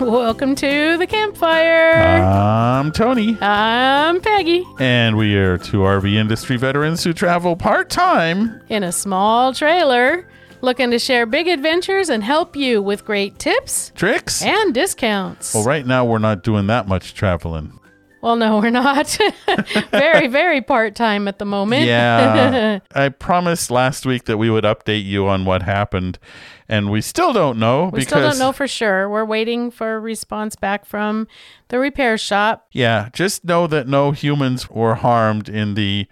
Welcome to the campfire. I'm Tony, I'm Peggy and we are two RV industry veterans who travel part time. in a small trailer looking to share big adventures and help you with great tips Tricks? and discounts. Well, right now we're not doing that much traveling. Well, no, we're not. very, very part time at the moment. Yeah. I promised last week that we would update you on what happened, and we still don't know we still don't know for sure. We're waiting for a response back from the repair shop. Yeah, just know that no humans were harmed in the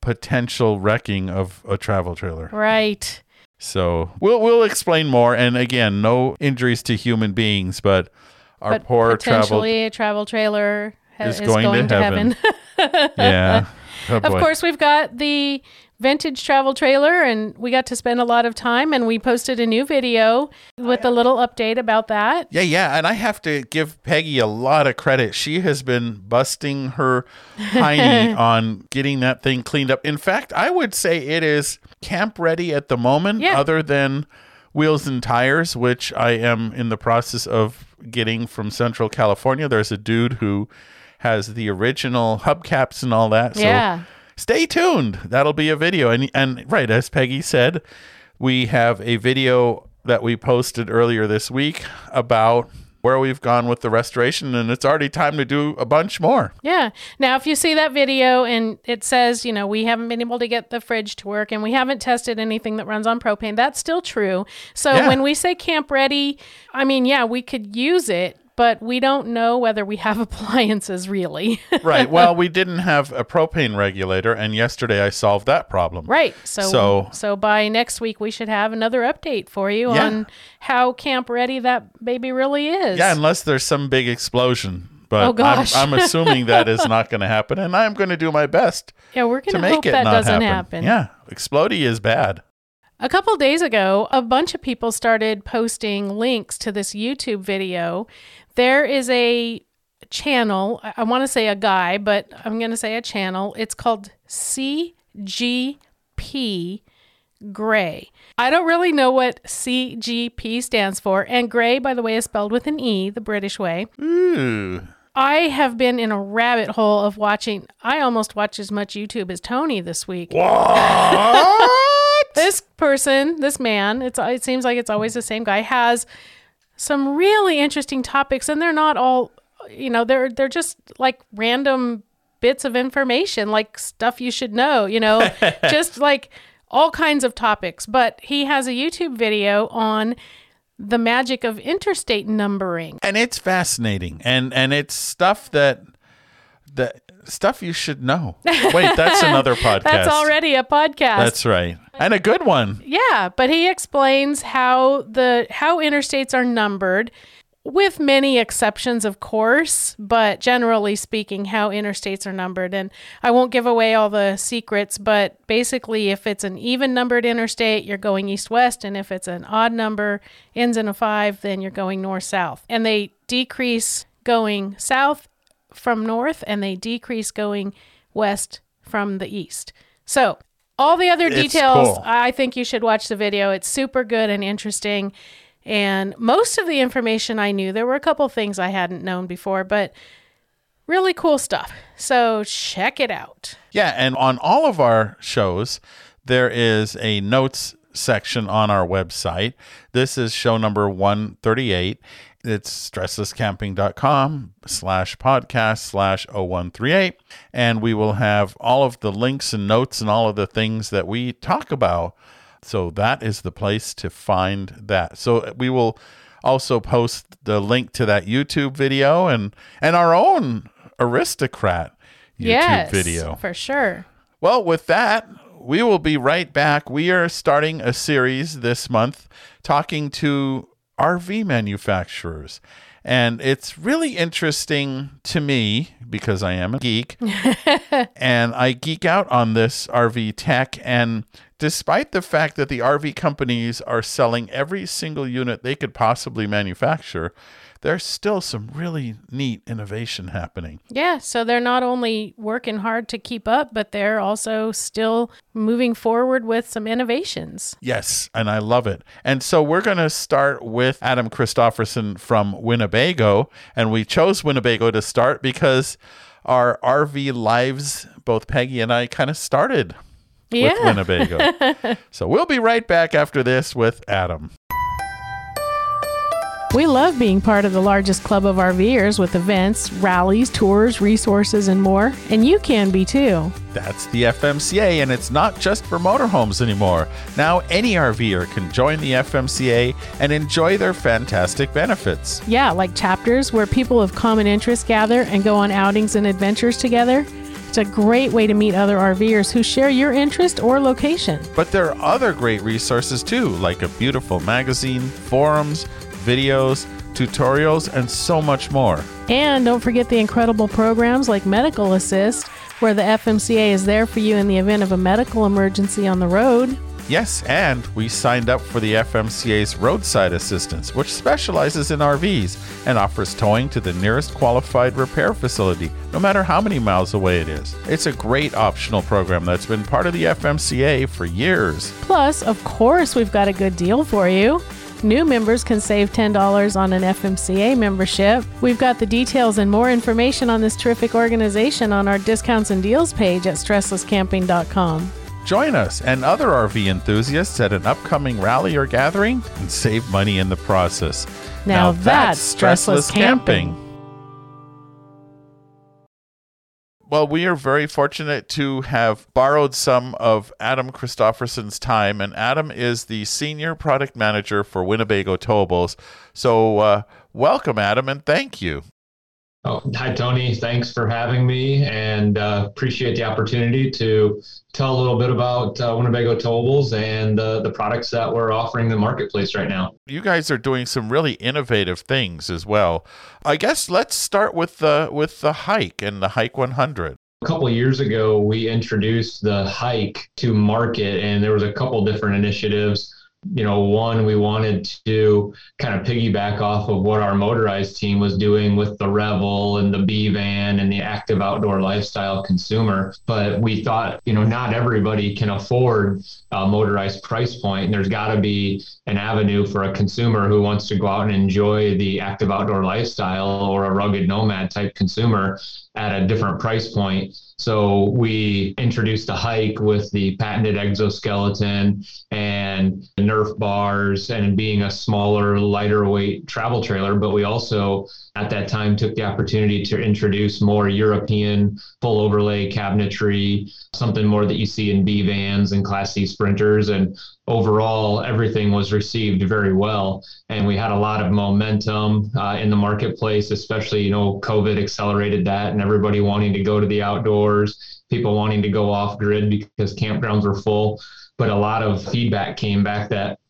potential wrecking of a travel trailer. Right. So we'll we'll explain more. And again, no injuries to human beings, but our but poor travel. potentially a travel trailer is is, going going, to to, heaven. heaven. Yeah. Oh, Of course, we've got the vintage travel trailer, and we got to spend a lot of time, and we posted a new video with a little update about that. Yeah, yeah, and I have to give Peggy a lot of credit. She has been busting her hiney on getting that thing cleaned up. In fact, I would say it is camp ready at the moment, Yeah. other than wheels and tires, which I am in the process of getting from Central California. There's a dude who has the original hubcaps and all that. So Yeah. stay tuned. That'll be a video. And and right, as Peggy said, we have a video that we posted earlier this week about where we've gone with the restoration and it's already time to do a bunch more. Yeah. Now, if you see that video and it says, you know, we haven't been able to get the fridge to work and we haven't tested anything that runs on propane, that's still true. So Yeah. when we say camp ready, I mean, yeah, we could use it, but we don't know whether we have appliances really. Right. well, we didn't have a propane regulator and yesterday I solved that problem. Right. So, So- so by next week we should have another update for you Yeah. on how camp ready that baby really is. Yeah, unless there's some big explosion. But Oh, gosh. I'm, I'm assuming that is not going to happen, and I'm going to do my best yeah, we're gonna make hope it that doesn't happen. happen. Yeah, explodey is bad. A couple days ago, a bunch of people started posting links to this YouTube video. There is a channel, I, I want to say a guy, but I'm going to say a channel. It's called CGP Grey. I don't really know what CGP stands for. And Gray, by the way, is spelled with an E, the British way. Ooh. I have been in a rabbit hole of watching, I almost watched as much YouTube as Tony this week. What? this person, this man, it's it seems like it's always the same guy has some really interesting topics and they're not all you know, they're they're just like random bits of information, like stuff you should know, you know, just like all kinds of topics. But he has a YouTube video on the magic of interstate numbering. and it's fascinating and and it's stuff that that stuff you should know. Wait that's another podcast. That's already a podcast. that's right. And a good one. Yeah, but he explains how the how interstates are numbered with many exceptions of course, but generally speaking how interstates are numbered. And I won't give away all the secrets, but basically if it's an even numbered interstate, you're going east west and if it's an odd number ends in a 5, then you're going north south. And they decrease going south from north and they decrease going west from the east. So, all the other details, cool. I think you should watch the video. It's super good and interesting. And most of the information I knew, there were a couple things I hadn't known before, but really cool stuff. So check it out. yeah and on all of our shows there is a notes section on our website this is show number 138 it's stresslesscamping.com slash podcast slash 0138 and we will have all of the links and notes and all of the things that we talk about so that is the place to find that so we will also post the link to that youtube video and and our own aristocrat youtube yes, video for sure. well, with that, we will be right back. We are starting a series this month talking to RV manufacturers. And it's really interesting to me because I am a geek and I geek out on this RV tech. And despite the fact that the RV companies are selling every single unit they could possibly manufacture, there's still some really neat innovation happening. Yeah, so they're not only working hard to keep up, but they're also still moving forward with some innovations. Yes, and I love it. And so we're going to start with Adam Christofferson from Winnebago. And we chose Winnebago to start because our RV lives, both Peggy and I, kind of started Yeah. with Winnebago. so we'll be right back after this with Adam. We love being part of the largest club of RVers with events, rallies, tours, resources, and more, and you can be too. That's the FMCA, and it's not just for motorhomes anymore. Now, any RVer can join the FMCA and enjoy their fantastic benefits. Yeah, like chapters where people of common interest gather and go on outings and adventures together. It's a great way to meet other RVers who share your interest or location. But there are other great resources too, like a beautiful magazine, forums, videos, tutorials, and so much more. And don't forget the incredible programs like Medical Assist, where the FMCA is there for you in the event of a medical emergency on the road. Yes, and we signed up for the FMCA's roadside assistance, which specializes in RVs and offers towing to the nearest qualified repair facility, no matter how many miles away it is. It's a great optional program that's been part of the FMCA for years. Plus, of course, we've got a good deal for you. New members can save $10 on an FMCA membership. We've got the details and more information on this terrific organization on our discounts and deals page at stresslesscamping.com. Join us and other RV enthusiasts at an upcoming rally or gathering and save money in the process. Now that's stressless camping. Well, we are very fortunate to have borrowed some of Adam Christofferson's time, and Adam is the senior product manager for Winnebago Towables. So, uh, welcome, Adam, and thank you. Oh, hi, Tony. Thanks for having me and uh, appreciate the opportunity to tell a little bit about uh, Winnebago Towables and uh, the products that we're offering the marketplace right now. You guys are doing some really innovative things as well. I guess let's start with the with the hike and the hike 100. A couple of years ago, we introduced the hike to market, and there was a couple different initiatives. You know, one, we wanted to kind of piggyback off of what our motorized team was doing with the Revel and the B van and the active outdoor lifestyle consumer. But we thought, you know, not everybody can afford a motorized price point. And there's got to be an avenue for a consumer who wants to go out and enjoy the active outdoor lifestyle or a rugged nomad type consumer at a different price point. So we introduced a hike with the patented exoskeleton and the Nerf bars and being a smaller, lighter weight travel trailer. But we also at that time took the opportunity to introduce more European full overlay cabinetry, something more that you see in B vans and Class C sprinters. And overall, everything was received very well. And we had a lot of momentum uh, in the marketplace, especially, you know, COVID accelerated that and everybody wanting to go to the outdoors, people wanting to go off grid because campgrounds were full. But a lot of feedback came back that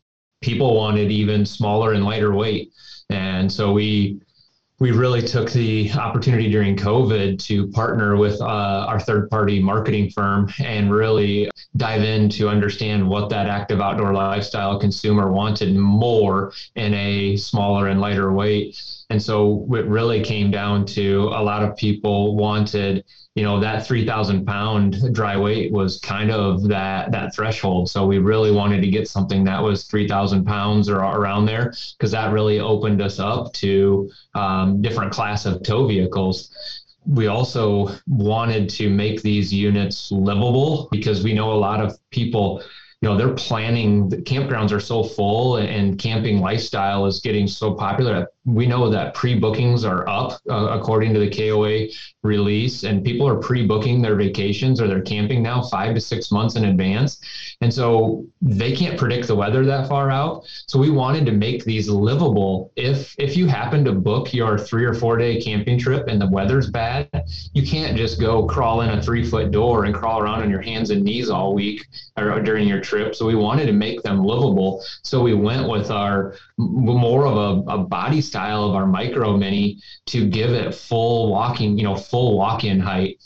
people wanted even smaller and lighter weight. And so we we really took the opportunity during COVID to partner with uh, our third party marketing firm and really dive in to understand what that active outdoor lifestyle consumer wanted more in a smaller and lighter weight. And so it really came down to a lot of people wanted you know that 3000 pound dry weight was kind of that that threshold. So we really wanted to get something that was 3000 pounds or around there because that really opened us up to um, different class of tow vehicles. We also wanted to make these units livable because we know a lot of people you know they're planning the campgrounds are so full and camping lifestyle is getting so popular we know that pre-bookings are up uh, according to the koa release and people are pre-booking their vacations or their camping now five to six months in advance. And so they can't predict the weather that far out. So we wanted to make these livable. If if you happen to book your three or four day camping trip and the weather's bad you can't just go crawl in a three foot door and crawl around on your hands and knees all week or during your trip. So we wanted to make them livable. So we went with our more of a, a body style of our micro mini to give it full walking you know full walk-in height.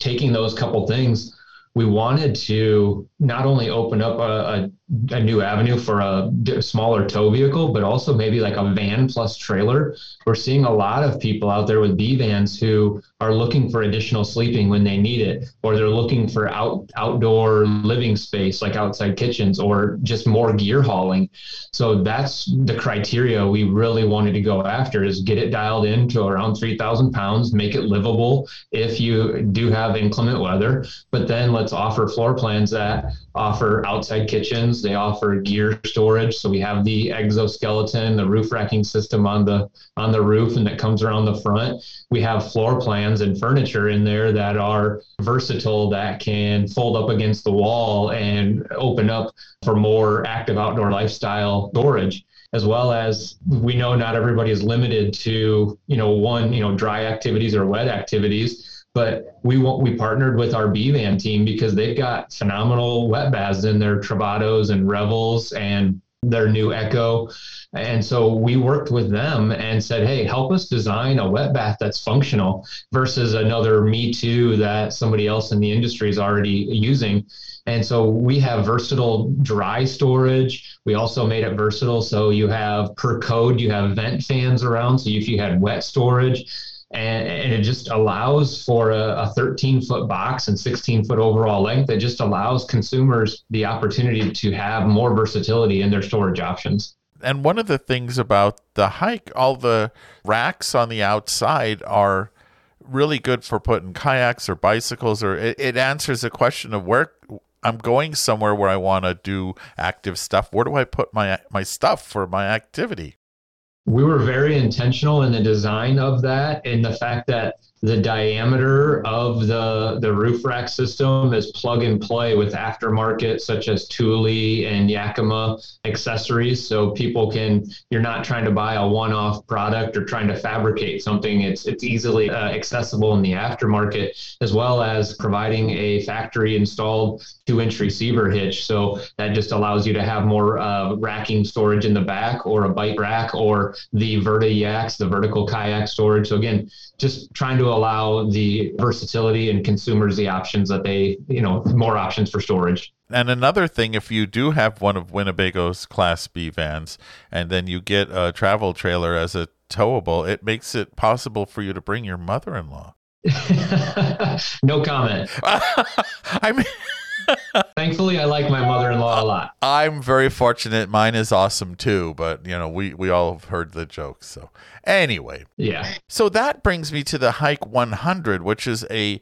Taking those couple things we wanted to not only open up a, a, a new avenue for a smaller tow vehicle, but also maybe like a van plus trailer. We're seeing a lot of people out there with B vans who are looking for additional sleeping when they need it, or they're looking for out outdoor living space like outside kitchens, or just more gear hauling. So that's the criteria we really wanted to go after: is get it dialed in to around three thousand pounds, make it livable if you do have inclement weather, but then let's offer floor plans that offer outside kitchens. They offer gear storage. So we have the exoskeleton, the roof racking system on the on the roof, and that comes around the front. We have floor plans and furniture in there that are versatile that can fold up against the wall and open up for more active outdoor lifestyle storage as well as we know not everybody is limited to you know one you know dry activities or wet activities but we we partnered with our B van team because they've got phenomenal wet baths in their Travatos and Revels and their new Ekko. And so we worked with them and said, hey, help us design a wet bath that's functional versus another Me Too that somebody else in the industry is already using. And so we have versatile dry storage. We also made it versatile. So you have per code, you have vent fans around. So if you had wet storage, and, and it just allows for a, a 13 foot box and 16 foot overall length. It just allows consumers the opportunity to have more versatility in their storage options. And one of the things about the hike, all the racks on the outside are really good for putting kayaks or bicycles, or it, it answers the question of where I'm going somewhere where I want to do active stuff. Where do I put my my stuff for my activity? We were very intentional in the design of that and the fact that the diameter of the the roof rack system is plug and play with aftermarket such as Thule and Yakima accessories. So people can you're not trying to buy a one-off product or trying to fabricate something. It's it's easily uh, accessible in the aftermarket as well as providing a factory installed 2-inch receiver hitch. So that just allows you to have more uh, racking storage in the back or a bike rack or the Verta Yaks the vertical kayak storage. So again just trying to allow the versatility and consumers the options that they, you know, more options for storage. And another thing, if you do have one of Winnebago's Class B vans and then you get a travel trailer as a towable, it makes it possible for you to bring your mother in law. no comment. I mean, Thankfully, I like my mother-in-law a lot. I'm very fortunate. Mine is awesome too, but you know, we we all have heard the jokes. So anyway, yeah. So that brings me to the Hike 100, which is a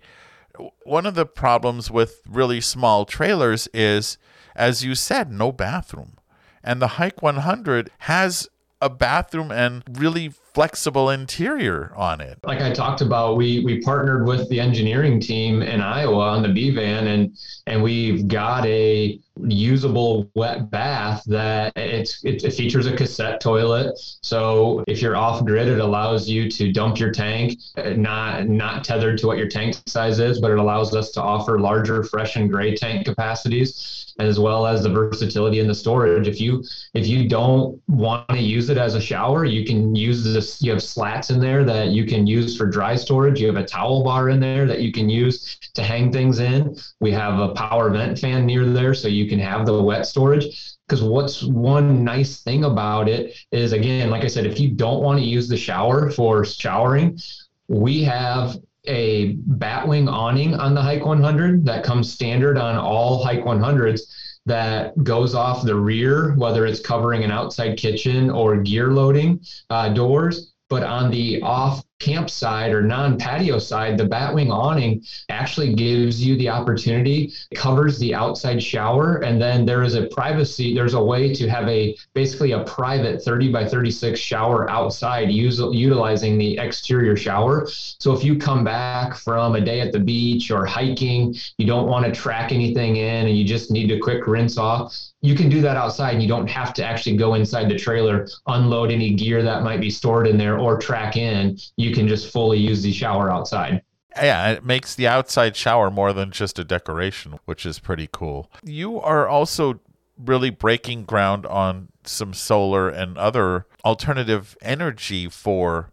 one of the problems with really small trailers is, as you said, no bathroom, and the Hike 100 has a bathroom and really flexible interior on it. Like I talked about, we we partnered with the engineering team in Iowa on the B van, and and we've got a usable wet bath that it's it, it, features a cassette toilet. So if you're off grid, it allows you to dump your tank, not not tethered to what your tank size is, but it allows us to offer larger fresh and gray tank capacities as well as the versatility in the storage. If you if you don't want to use it as a shower, you can use this. You have slats in there that you can use for dry storage. You have a towel bar in there that you can use to hang things in. We have a power vent fan near there, so you can have the wet storage because what's one nice thing about it is again like i said if you don't want to use the shower for showering we have a batwing awning on the Hike 100 that comes standard on all Hike 100s that goes off the rear, whether it's covering an outside kitchen or gear loading uh, doors. But on the off campsite or non-patio side, the batwing awning actually gives you the opportunity, covers the outside shower, and then there is a privacy. There's a way to have a basically a private 30 by 36 shower outside, use, utilizing the exterior shower. So if you come back from a day at the beach or hiking, you don't want to track anything in, and you just need a quick rinse off. You can do that outside, and you don't have to actually go inside the trailer, unload any gear that might be stored in there, or track in. You you can just fully use the shower outside. Yeah, it makes the outside shower more than just a decoration, which is pretty cool. You are also really breaking ground on some solar and other alternative energy for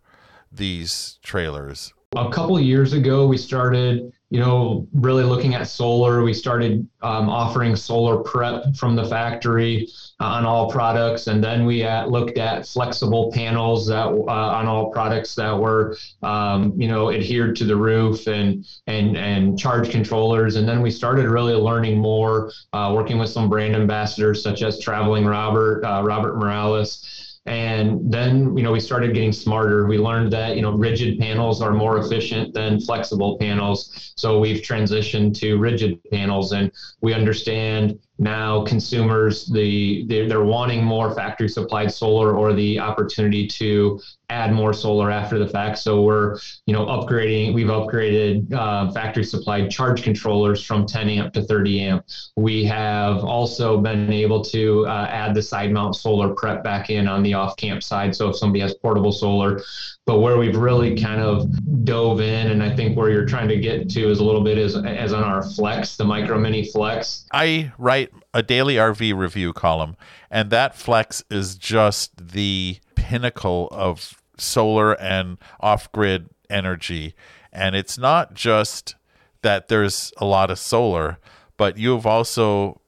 these trailers. A couple years ago, we started you know, really looking at solar. We started um, offering solar prep from the factory uh, on all products, and then we at, looked at flexible panels that uh, on all products that were, um, you know, adhered to the roof and and and charge controllers. And then we started really learning more, uh, working with some brand ambassadors such as Traveling Robert, uh, Robert Morales. And then, you know, we started getting smarter. We learned that, you know, rigid panels are more efficient than flexible panels. So we've transitioned to rigid panels and we understand now consumers the they're, they're wanting more factory supplied solar or the opportunity to add more solar after the fact. So we're, you know, upgrading. We've upgraded uh, factory supplied charge controllers from 10 amp to 30 amp. We have also been able to uh, add the side mount solar prep back in on the off camp side. So if somebody has portable solar, but where we've really kind of dove in, and I think where you're trying to get to is a little bit as as on our Flex, the Micro Mini Flex. I write a daily RV review column, and that Flex is just the pinnacle of solar and off grid energy. And it's not just that there's a lot of solar, but you've also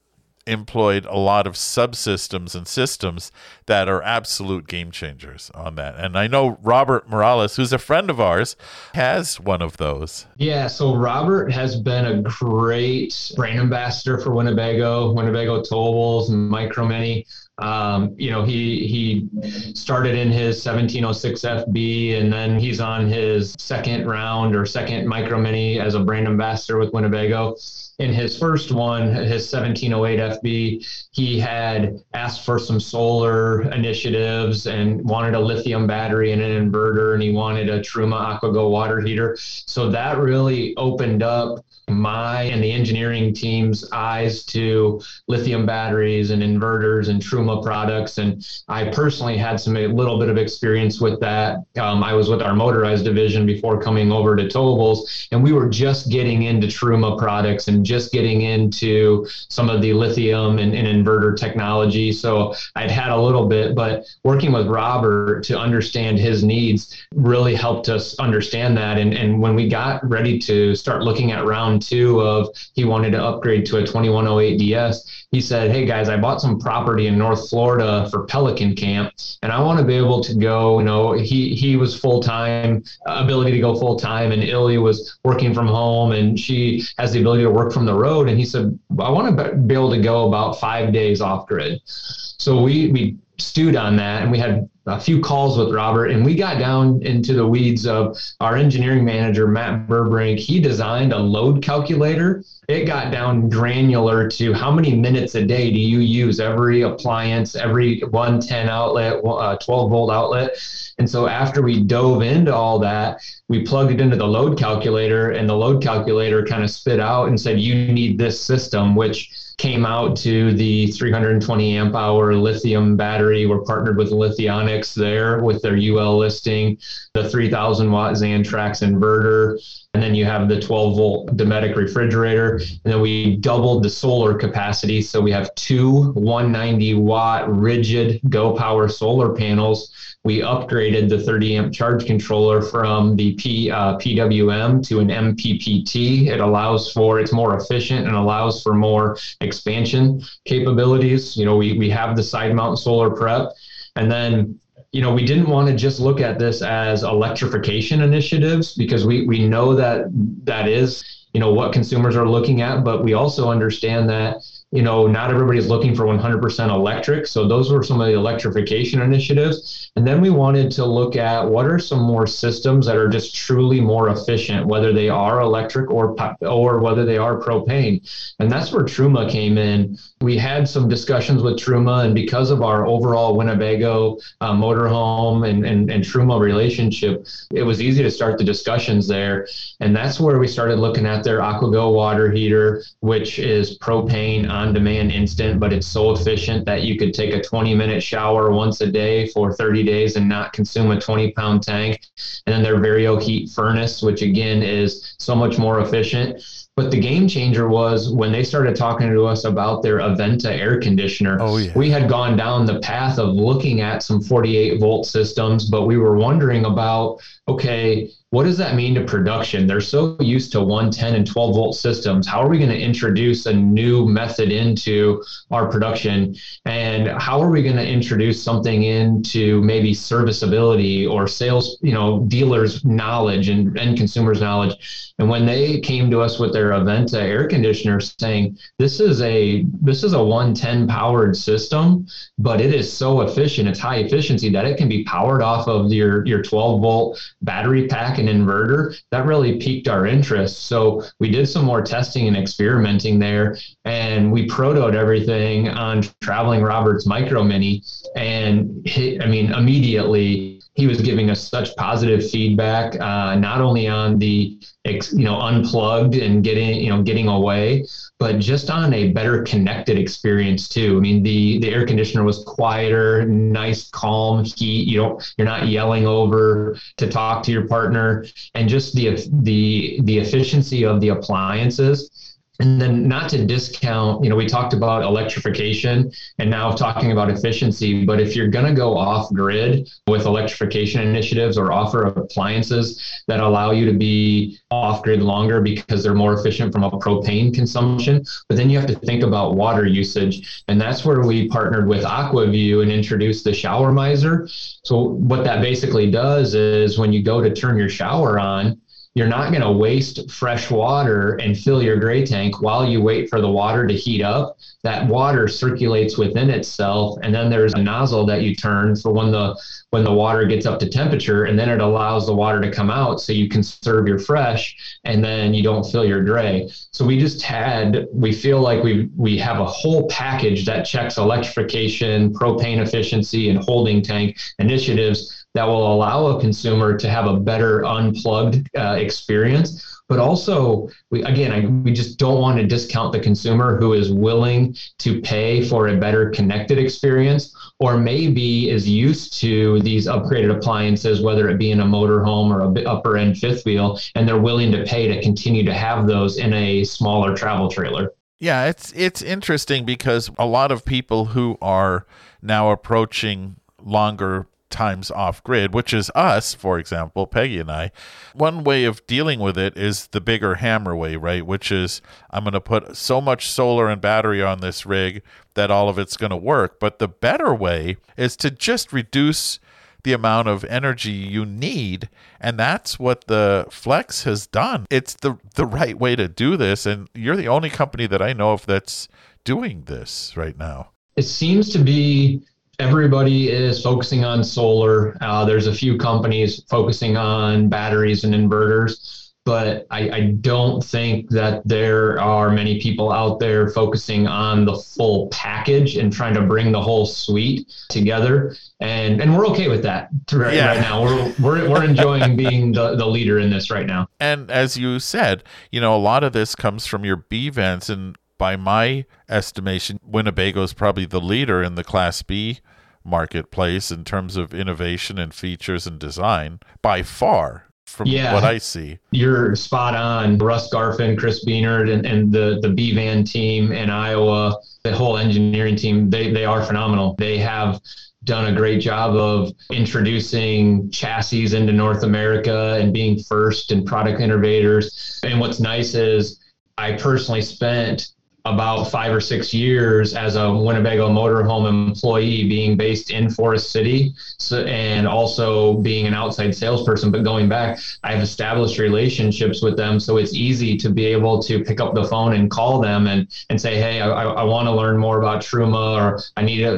employed a lot of subsystems and systems that are absolute game changers on that. And I know Robert Morales, who's a friend of ours, has one of those. Yeah, so Robert has been a great brand ambassador for Winnebago, Winnebago Towables, and Micro Mini. Um, you know, he he started in his 1706 FB, and then he's on his second round or second Micro Mini as a brand ambassador with Winnebago. In his first one, his 1708 FB, he had asked for some solar initiatives and wanted a lithium battery and an inverter, and he wanted a Truma AquaGo water heater. So that really opened up my and the engineering team's eyes to lithium batteries and inverters and Truma products. And I personally had some a little bit of experience with that. Um, I was with our motorized division before coming over to Towables, and we were just getting into Truma products and just getting into some of the lithium and, and inverter technology. So I'd had a little bit, but working with Robert to understand his needs really helped us understand that. And, and when we got ready to start looking at round two of he wanted to upgrade to a 2108 DS, he said, Hey guys, I bought some property in North Florida for Pelican Camp, and I want to be able to go. You know, he he was full time, ability to go full time, and Illy was working from home, and she has the ability to work from the road. And he said, I want to be able to go about five days off grid. So we we stewed on that and we had a few calls with Robert and we got down into the weeds of our engineering manager Matt Burbrink he designed a load calculator it got down granular to how many minutes a day do you use every appliance every 110 outlet uh, 12 volt outlet and so after we dove into all that we plugged it into the load calculator and the load calculator kind of spit out and said you need this system which came out to the 320 amp hour lithium battery. We're partnered with Lithionics there with their UL listing, the 3000 watt Xantrex inverter. And then you have the 12 volt Dometic refrigerator. And then we doubled the solar capacity. So we have two 190 watt rigid Go Power solar panels we upgraded the 30 amp charge controller from the P, uh, PWM to an MPPT. It allows for, it's more efficient and allows for more expansion capabilities. You know, we, we have the side mount solar prep. And then you know, we didn't want to just look at this as electrification initiatives because we, we know that that is, you know, what consumers are looking at, but we also understand that you know, not everybody's looking for 100% electric. So those were some of the electrification initiatives. And then we wanted to look at what are some more systems that are just truly more efficient, whether they are electric or or whether they are propane. And that's where Truma came in. We had some discussions with Truma, and because of our overall Winnebago uh, motorhome and, and, and Truma relationship, it was easy to start the discussions there. And that's where we started looking at their AquaGo water heater, which is propane on demand instant, but it's so efficient that you could take a 20 minute shower once a day for 30 days and not consume a 20 pound tank. And then their Vario heat furnace, which again is so much more efficient. But the game changer was when they started talking to us about their Aventa air conditioner. Oh, yeah. We had gone down the path of looking at some 48 volt systems, but we were wondering about okay, what does that mean to production? They're so used to 110 and 12 volt systems. How are we going to introduce a new method into our production? And how are we going to introduce something into maybe serviceability or sales, you know, dealers' knowledge and, and consumers' knowledge? And when they came to us with their Aventa air conditioner saying, this is a this is a 110 powered system, but it is so efficient, it's high efficiency that it can be powered off of your, your 12 volt battery pack inverter, that really piqued our interest. So we did some more testing and experimenting there, and we protoed everything on Traveling Roberts Micro Mini. And hit, I mean, immediately he was giving us such positive feedback, uh, not only on the you know unplugged and getting you know getting away, but just on a better connected experience too. I mean, the the air conditioner was quieter, nice, calm heat. You don't you're not yelling over to talk to your partner, and just the the the efficiency of the appliances and then not to discount you know we talked about electrification and now talking about efficiency but if you're going to go off grid with electrification initiatives or offer appliances that allow you to be off grid longer because they're more efficient from a propane consumption but then you have to think about water usage. And that's where we partnered with aquaview and introduced the shower miser. So what that basically does is when you go to turn your shower on you're not going to waste fresh water and fill your gray tank while you wait for the water to heat up. That water circulates within itself, and then there's a nozzle that you turn for when the when the water gets up to temperature, and then it allows the water to come out so you can serve your fresh, and then you don't fill your gray. So we just had we feel like we we have a whole package that checks electrification, propane efficiency, and holding tank initiatives that will allow a consumer to have a better unplugged uh, experience. But also, we, again, I, we just don't want to discount the consumer who is willing to pay for a better connected experience, or maybe is used to these upgraded appliances, whether it be in a motorhome or a upper end fifth wheel, and they're willing to pay to continue to have those in a smaller travel trailer. Yeah, it's it's interesting because a lot of people who are now approaching longer times off grid, which is us, for example, Peggy and I. One way of dealing with it is the bigger hammer way, right? Which is I'm going to put so much solar and battery on this rig that all of it's going to work. But the better way is to just reduce the amount of energy you need and that's what the flex has done it's the the right way to do this and you're the only company that i know of that's doing this right now it seems to be everybody is focusing on solar. Uh, there's a few companies focusing on batteries and inverters, but I, I, don't think that there are many people out there focusing on the full package and trying to bring the whole suite together. And and we're okay with that right, yeah. right now. We're, we're, we're enjoying being the, the leader in this right now. And as you said, you know, a lot of this comes from your B vans and by my estimation, Winnebago is probably the leader in the Class B marketplace in terms of innovation and features and design by far from yeah, what I see. You're spot on. Russ Garfin, Chris Beanard, and, and the, the B-Van team in Iowa, the whole engineering team, they, they are phenomenal. They have done a great job of introducing chassis into North America and being first and product innovators. And what's nice is I personally spent about five or six years as a Winnebago motorhome employee, being based in Forest City, so, and also being an outside salesperson. But going back, I've established relationships with them, so it's easy to be able to pick up the phone and call them and and say, hey, I, I want to learn more about Truma, or I need a,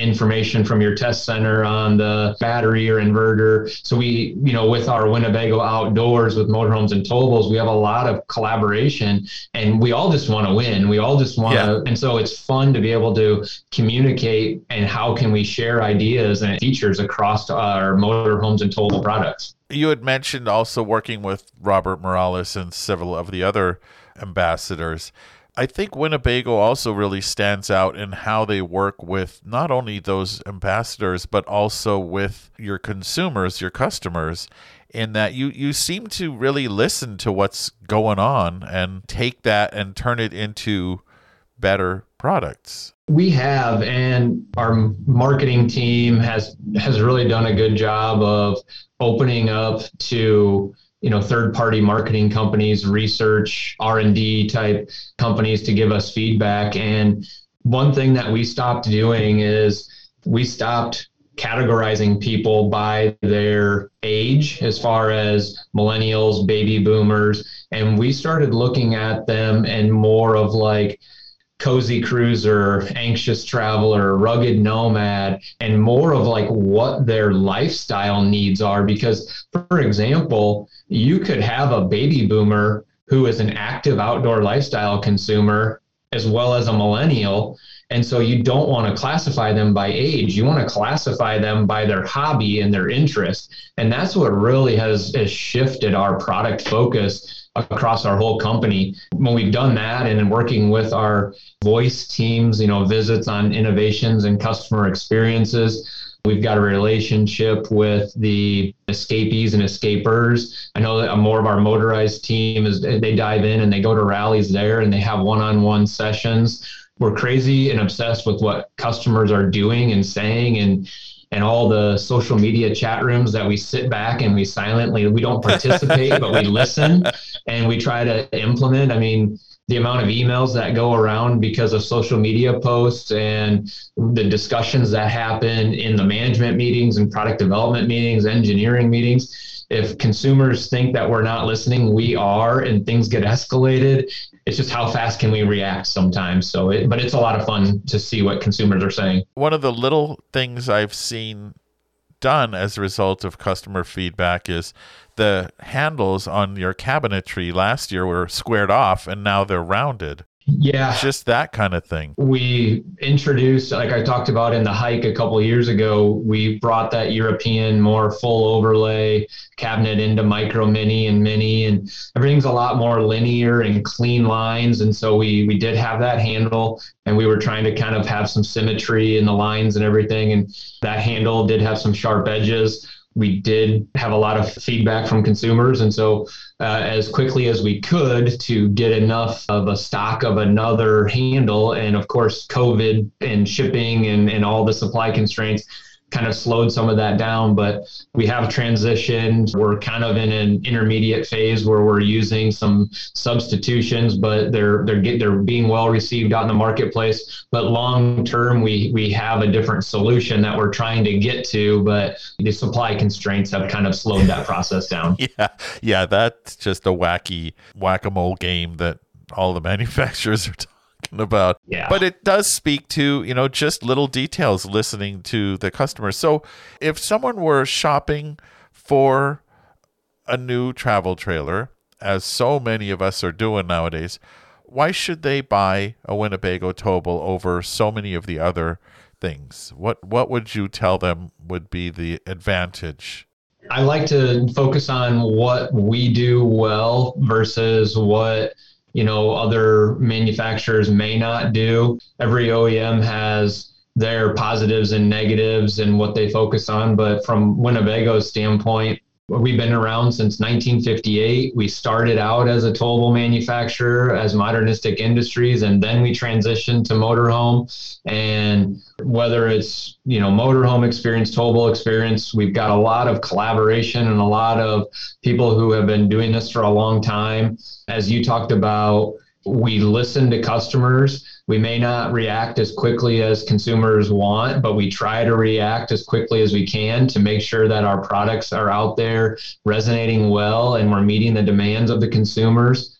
information from your test center on the battery or inverter. So we, you know, with our Winnebago outdoors with motorhomes and towables, we have a lot of collaboration, and we all just want to win. We all all just want to, yeah. and so it's fun to be able to communicate and how can we share ideas and features across our motorhomes and towable products. You had mentioned also working with Robert Morales and several of the other ambassadors. I think Winnebago also really stands out in how they work with not only those ambassadors, but also with your consumers, your customers, in that you, you seem to really listen to what's going on and take that and turn it into better products. We have, and our marketing team has has really done a good job of opening up to you know third party marketing companies research r&d type companies to give us feedback and one thing that we stopped doing is we stopped categorizing people by their age as far as millennials baby boomers and we started looking at them and more of like cozy cruiser, anxious traveler, rugged nomad, and more of like what their lifestyle needs are. Because, for example, you could have a baby boomer who is an active outdoor lifestyle consumer as well as a millennial. And so you don't want to classify them by age. You want to classify them by their hobby and their interest. And that's what really has, has shifted our product focus across our whole company. When we've done that and working with our voice teams, you know, visits on innovations and customer experiences, We've got a relationship with the escapees and escapers. I know that more of our motorized team is they dive in and they go to rallies there and they have one-on-one sessions. We're crazy and obsessed with what customers are doing and saying and and all the social media chat rooms that we sit back and we silently we don't participate but we listen and we try to implement. I mean the amount of emails that go around because of social media posts and the discussions that happen in the management meetings and product development meetings engineering meetings if consumers think that we're not listening we are and things get escalated it's just how fast can we react sometimes. So, it, but it's a lot of fun to see what consumers are saying. One of the little things I've seen done as a result of customer feedback is the handles on your cabinetry last year were squared off and now they're rounded. Yeah. Just that kind of thing. We introduced, like I talked about in the hike a couple years ago, we brought that European more full overlay cabinet into micro mini and mini, and everything's a lot more linear and clean lines. And so we, we did have that handle, and we were trying to kind of have some symmetry in the lines and everything. And that handle did have some sharp edges we did have a lot of feedback from consumers. And so, uh, as quickly as we could to get enough of a stock of another handle, and of course, COVID and shipping and, and all the supply constraints kind of slowed some of that down, but we have transitioned. We're kind of in an intermediate phase where we're using some substitutions, but they're they're get, they're being well received out in the marketplace. But long term, we we have a different solution that we're trying to get to, but the supply constraints have kind of slowed that process down. Yeah, yeah, that's just a wacky whack a mole game that all the manufacturers are talking about. Yeah. But it does speak to, you know, just little details listening to the customer. So if someone were shopping for a new travel trailer, as so many of us are doing nowadays, why should they buy a Winnebago Towable over so many of the other things? What what would you tell them would be the advantage? I like to focus on what we do well versus what you know other manufacturers may not do. Every OEM has their positives and negatives and what they focus on, but from Winnebago's standpoint, We've been around since 1958. We started out as a towable manufacturer, as Modernistic Industries, and then we transitioned to motorhome. And whether it's you know motorhome experience, towable experience, we've got a lot of collaboration and a lot of people who have been doing this for a long time. As you talked about, we listen to customers. We may not react as quickly as consumers want, but we try to react as quickly as we can to make sure that our products are out there resonating well and we're meeting the demands of the consumers.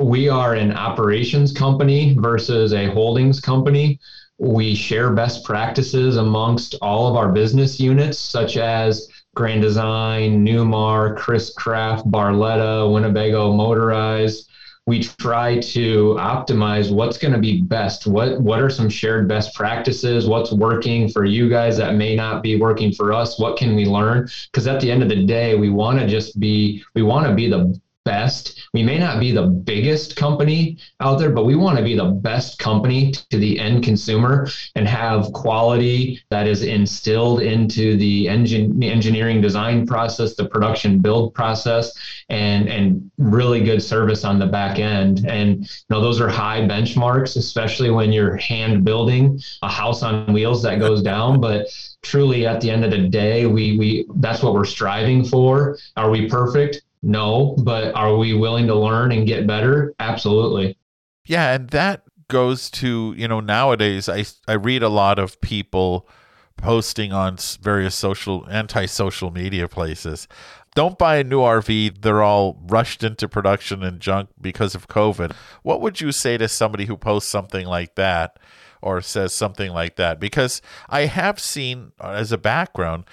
We are an operations company versus a holdings company. We share best practices amongst all of our business units, such as Grand Design, Newmar, Chris Craft, Barletta, Winnebago Motorized we try to optimize what's going to be best. What what are some shared best practices? What's working for you guys that may not be working for us? What can we learn? Because at the end of the day we want to just be we want to be the best. We may not be the biggest company out there, but we want to be the best company to the end consumer and have quality that is instilled into the engine engineering design process, the production build process, and and really good service on the back end. And you know those are high benchmarks, especially when you're hand building a house on wheels that goes down. But truly, at the end of the day, we we that's what we're striving for. Are we perfect? No, but are we willing to learn and get better? Absolutely. Yeah, and that goes to, you know, nowadays I I read a lot of people posting on various social anti-social media places. Don't buy a new RV. They're all rushed into production and junk because of COVID. What would you say to somebody who posts something like that or says something like that? Because I have seen uh, as a background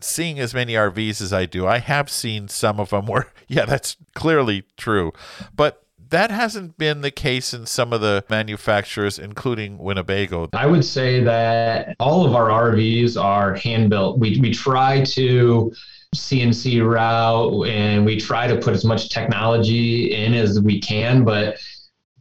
seeing as many RVs as I do, I have seen some of them where, yeah, that's clearly true. But that hasn't been the case in some of the manufacturers, including Winnebago. I would say that all of our RVs are hand built. We, we try to CNC route and we try to put as much technology in as we can, but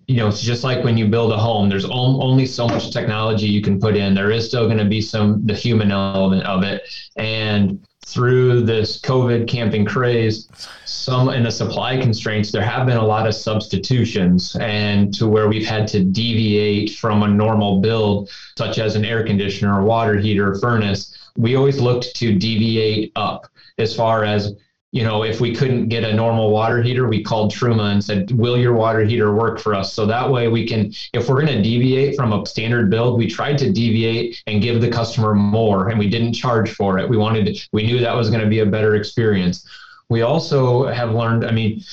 you know, it's just like when you build a home, there's only so much technology you can put in. There is still going to be some, the human element of it. And through this COVID camping craze, some in the supply constraints, there have been a lot of substitutions and to where we've had to deviate from a normal build, such as an air conditioner, water heater, furnace. We always looked to deviate up as far as you know, if we couldn't get a normal water heater, we called Truma and said, Will your water heater work for us? So that way we can, if we're going to deviate from a standard build, we tried to deviate and give the customer more and we didn't charge for it. We wanted to, we knew that was going to be a better experience. We also have learned, I mean,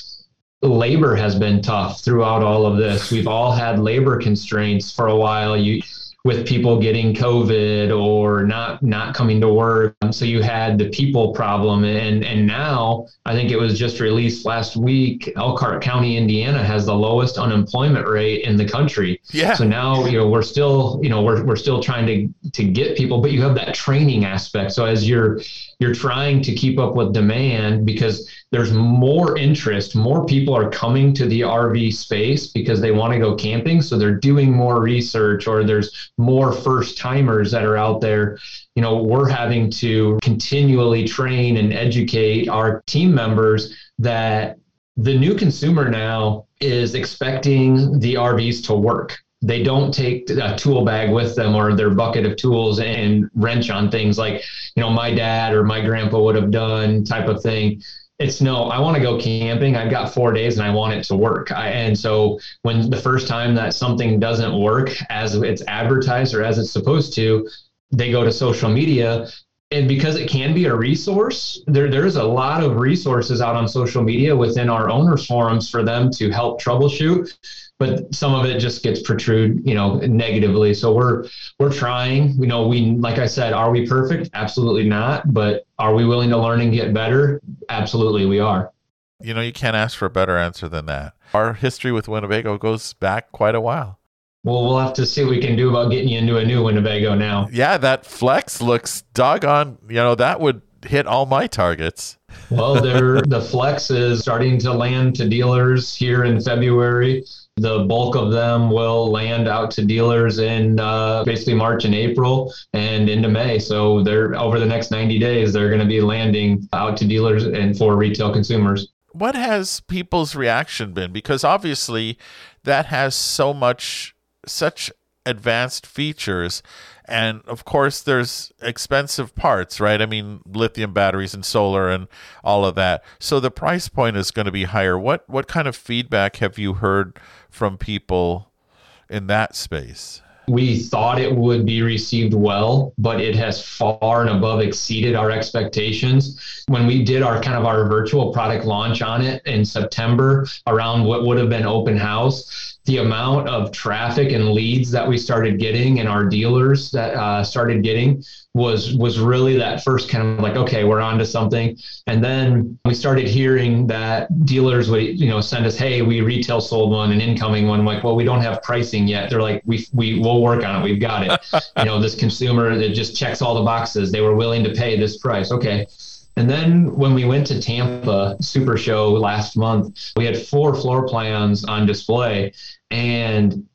labor has been tough throughout all of this. We've all had labor constraints for a while. You, with people getting COVID or not not coming to work. Um, so you had the people problem, and and now I think it was just released last week. Elkhart County, Indiana, has the lowest unemployment rate in the country. Yeah. So now you know we're still you know we're we're still trying to to get people, but you have that training aspect. So as you're you're trying to keep up with demand because there's more interest. More people are coming to the RV space because they want to go camping. So they're doing more research or there's more first timers that are out there. You know, we're having to continually train and educate our team members that the new consumer now is expecting the RVs to work they don't take a tool bag with them or their bucket of tools and wrench on things like you know my dad or my grandpa would have done type of thing it's no i want to go camping. I've got four days and i want it to work. I, and so when the first time that something doesn't work as it's advertised or as it's supposed to they go to social media. And because it can be a resource there there's a lot of resources out on social media within our owners forums for them to help troubleshoot but some of it just gets protrude, you know, negatively. So we're we're trying. You know, we like I said, are we perfect? Absolutely not. But are we willing to learn and get better? Absolutely, we are. You know, you can't ask for a better answer than that. Our history with Winnebago goes back quite a while. Well, we'll have to see what we can do about getting you into a new Winnebago now. Yeah, that flex looks doggone. You know, that would hit all my targets. well, the flex is starting to land to dealers here in February. The bulk of them will land out to dealers in uh, basically March and April and into May. So they're over the next 90 days, they're going to be landing out to dealers and for retail consumers. What has people's reaction been? Because obviously that has so much, such advanced features. And of course, there's expensive parts, right? I mean, lithium batteries and solar and all of that. So the price point is going to be higher. What what kind of feedback have you heard from people in that space? We thought it would be received well, but it has far and above exceeded our expectations. When we did our kind of our virtual product launch on it in September around what would have been open house, the amount of traffic and leads that we started getting and our dealers that uh, started getting was was really that first kind of like okay we're on to something. And then we started hearing that dealers would you know send us hey we retail sold one an incoming one. I'm like well we don't have pricing yet. They're like we we will work on it. We've got it. You know this consumer that just checks all the boxes. They were willing to pay this price. Okay and then when we went to Tampa Super Show last month, we had four floor plans on display, and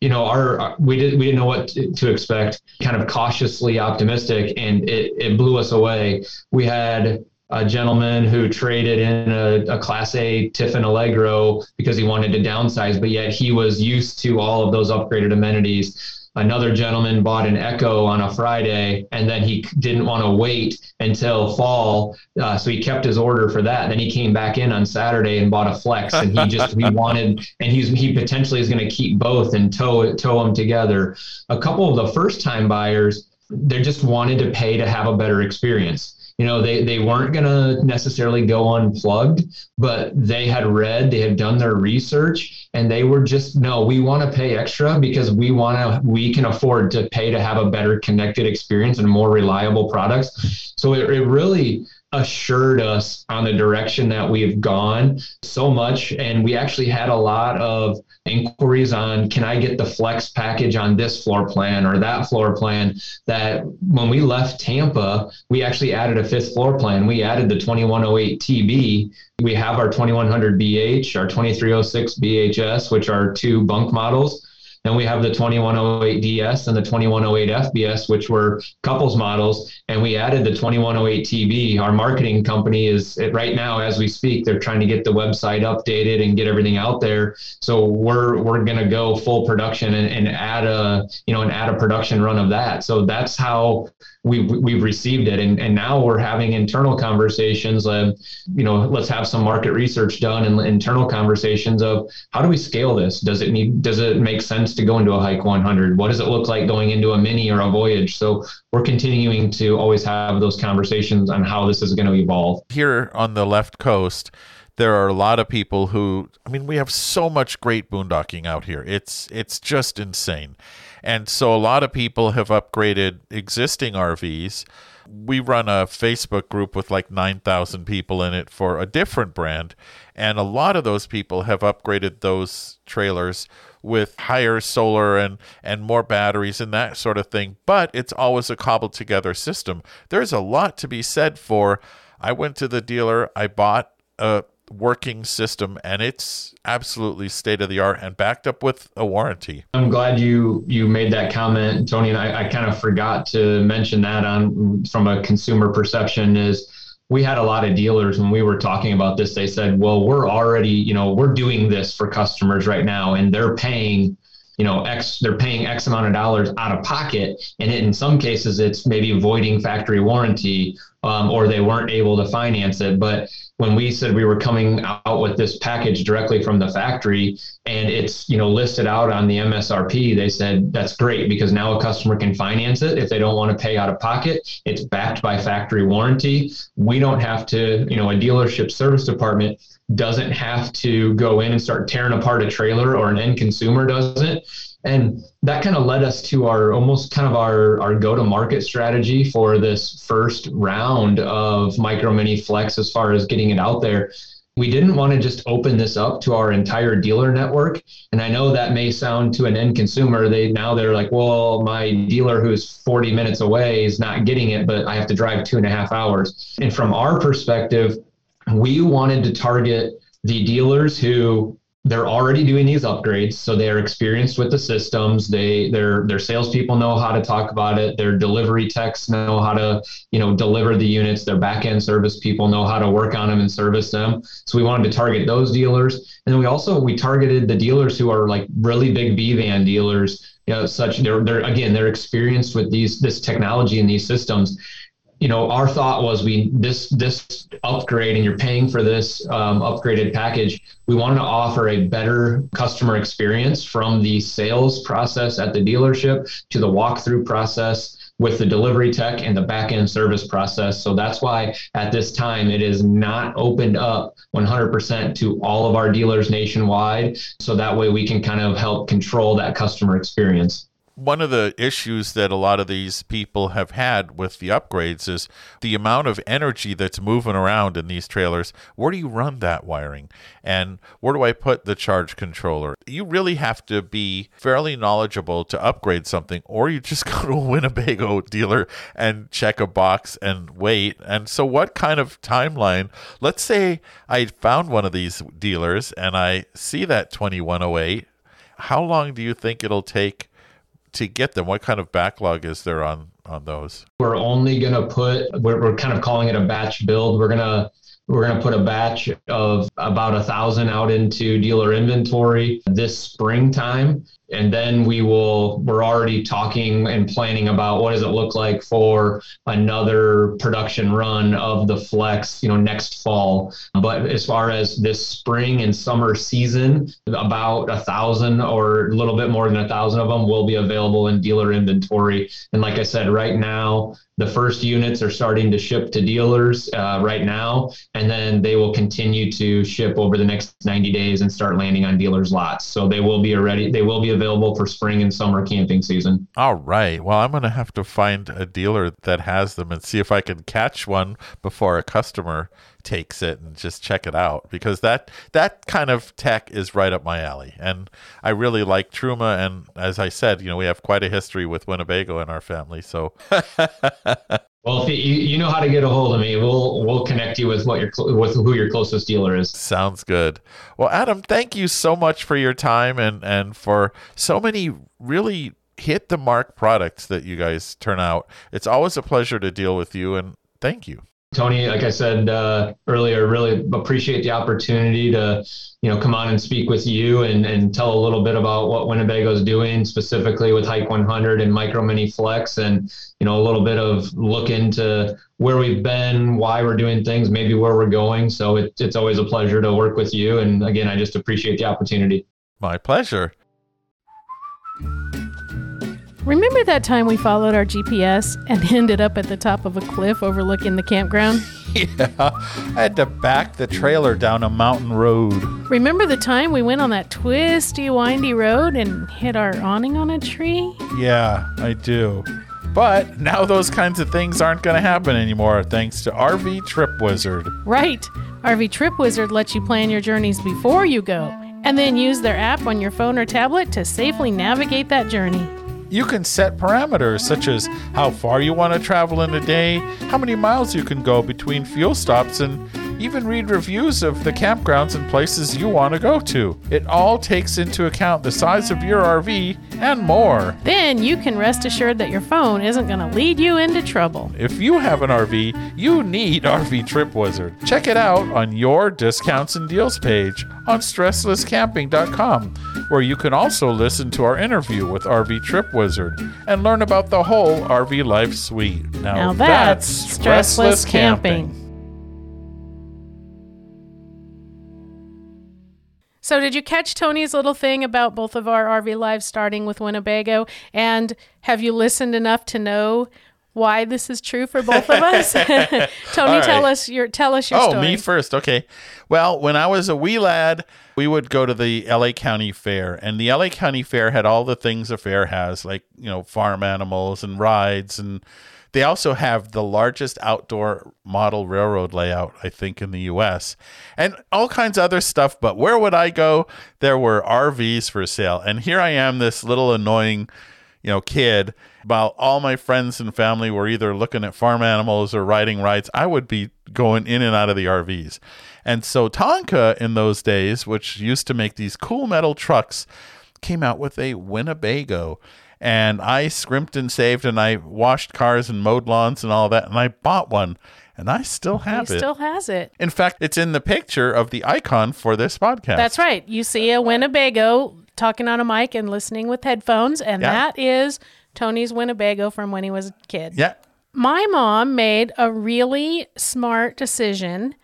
you know our we did we didn't know what to, to expect. Kind of cautiously optimistic, and it it blew us away. We had a gentleman who traded in a, a, Class A Tiffin Allegro because he wanted to downsize, but yet he was used to all of those upgraded amenities another gentleman bought an Ekko on a Friday, and then he didn't want to wait until fall, uh, so he kept his order for that. Then he came back in on Saturday and bought a Flex, and he just he wanted, and he's he potentially is going to keep both and tow tow them together. A couple of the first time buyers, they just wanted to pay to have a better experience you know they, they weren't going to necessarily go unplugged but they had read they had done their research and they were just no we want to pay extra because we want to we can afford to pay to have a better connected experience and more reliable products. So it, it really assured us on the direction that we've gone so much. And we actually had a lot of inquiries on can I get the flex package on this floor plan or that floor plan? That when we left Tampa, we actually added a fifth floor plan. We added the 2108 TB. We have our 2100 BH, our 2306 BHS, which are two bunk models. Then we have the 2108 DS and the 2108 FBS, which were couples models, and we added the 2108 TB. Our marketing company is right now, as we speak, they're trying to get the website updated and get everything out there. So we're we're gonna go full production and, and add a you know and add a production run of that. So that's how we've we've received it. And, and now we're having internal conversations uh, you know let's have some market research done and internal conversations of how do we scale this? Does it need does it make sense to go into a hike 100 what does it look like going into a Minnie or a voyage? So we're continuing to always have those conversations on how this is going to evolve. Here on the left coast there are a lot of people who I mean we have so much great boondocking out here. It's it's just insane. And so a lot of people have upgraded existing RVs. We run a Facebook group with like 9,000 people in it for a different brand. And a lot of those people have upgraded those trailers with higher solar and, and more batteries and that sort of thing. But it's always a cobbled together system. There's a lot to be said for I went to the dealer, I bought a working system and it's absolutely state of the art and backed up with a warranty. I'm glad you you made that comment, Tony, and I, I kind of forgot to mention that on from a consumer perception is we had a lot of dealers when we were talking about this they said well we're already you know we're doing this for customers right now and they're paying you know x they're paying x amount of dollars out of pocket and in some cases it's maybe voiding factory warranty um, or they weren't able to finance it but when we said we were coming out with this package directly from the factory and it's you know listed out on the msrp they said that's great because now a customer can finance it if they don't want to pay out of pocket. It's backed by factory warranty. We don't have to you know a dealership service department doesn't have to go in and start tearing apart a trailer or an end consumer doesn't and that kind of led us to our almost kind of our, our go to market strategy for this first round of micro Minnie flex as far as getting it out there. We didn't want to just open this up to our entire dealer network. And i know that may sound to an end consumer. They now they're like well my dealer who's 40 minutes away is not getting it but i have to drive two and a half hours. And from our perspective we wanted to target the dealers who they're already doing these upgrades, so they're experienced with the systems. They their their salespeople know how to talk about it. Their delivery techs know how to you know deliver the units. Their back end service people know how to work on them and service them. So we wanted to target those dealers, and then we also we targeted the dealers who are like really big B van dealers. You know, such they're they're again they're experienced with these this technology and these systems you know, our thought was we this this upgrade, and you're paying for this um, upgraded package. We wanted to offer a better customer experience from the sales process at the dealership to the walkthrough process with the delivery tech and the back end service process. So that's why at this time it is not opened up 100% to all of our dealers nationwide. So that way we can kind of help control that customer experience one of the issues that a lot of these people have had with the upgrades is the amount of energy that's moving around in these trailers. Where do you run that wiring? And where do I put the charge controller? You really have to be fairly knowledgeable to upgrade something, or you just go to a Winnebago dealer and check a box and wait. And so, what kind of timeline? Let's say I found one of these dealers and I see that 2108. How long do you think it'll take? To get them? What kind of backlog is there on on those? We're only going to put we're, we're kind of calling it a batch build. We're going to We're going to put a batch of about a thousand out into dealer inventory this springtime. And then we will, we're already talking and planning about what does it look like for another production run of the Flex, you know, next fall. But as far as this spring and summer season, about a thousand or a little bit more than a thousand of them will be available in dealer inventory. And like I said, right now, the first units are starting to ship to dealers uh, right now, and then they will continue to ship over the next 90 days and start landing on dealers' lots. So they will be ready. They will be available for spring and summer camping season. All right. Well, I'm going to have to find a dealer that has them and see if I can catch one before a customer takes it and just check it out because that that kind of tech is right up my alley and I really like Truma and as I said you know we have quite a history with Winnebago in our family so Well, if you, you know how to get a hold of me, we'll we'll connect you with what your with who your closest dealer is. Sounds good. Well, Adam, thank you so much for your time and and for so many really hit the mark products that you guys turn out. It's always a pleasure to deal with you and thank you. Tony, like I said uh, earlier, really appreciate the opportunity to, you know, come on and speak with you and, and tell a little bit about what Winnebago is doing specifically with Hike 100 and Micro Minnie Flex, and you know, a little bit of look into where we've been, why we're doing things, maybe where we're going. So it, it's always a pleasure to work with you, and again, I just appreciate the opportunity. My pleasure. Remember that time we followed our GPS and ended up at the top of a cliff overlooking the campground? Yeah, I had to back the trailer down a mountain road. Remember the time we went on that twisty, windy road and hit our awning on a tree? Yeah, I do. But now those kinds of things aren't going to happen anymore thanks to RV Trip Wizard. Right. RV Trip Wizard lets you plan your journeys before you go and then use their app on your phone or tablet to safely navigate that journey. You can set parameters such as how far you want to travel in a day, how many miles you can go between fuel stops, and even read reviews of the campgrounds and places you want to go to. It all takes into account the size of your RV and more. Then you can rest assured that your phone isn't going to lead you into trouble. If you have an RV, you need RV Trip Wizard. Check it out on your discounts and deals page on stresslesscamping.com, where you can also listen to our interview with RV Trip Wizard and learn about the whole RV life suite. Now, Now that's stressless camping. So, did you catch Tony's little thing about both of our RV lives starting with Winnebago? And have you listened enough to know why this is true for both of us? Tony, All tell us your tell us your oh, story. Oh, story. me first. Okay. Well, when I was a wee lad, we would go to the LA County Fair, and the LA County Fair had all the things a fair has, like, you know, farm animals and rides. And they also have the largest outdoor model railroad layout, I think, in the US, and all kinds of other stuff. But where would I go? There were RVs for sale. And here I am, this little annoying you know, kid, while all my friends and family were either looking at farm animals or riding rides, I would be going in and out of the RVs. And so Tonka in those days, which used to make these cool metal trucks, came out with a Winnebago. And I scrimped and saved and I washed cars and mowed lawns and all that. And I bought one and I still have he it. still has it. in fact, it's in the picture of the icon for this podcast. That's right. You see a Winnebago talking on a mic and listening with headphones, and Yeah. that is Tony's Winnebago from when he was a kid. Yeah. My mom made a really smart decision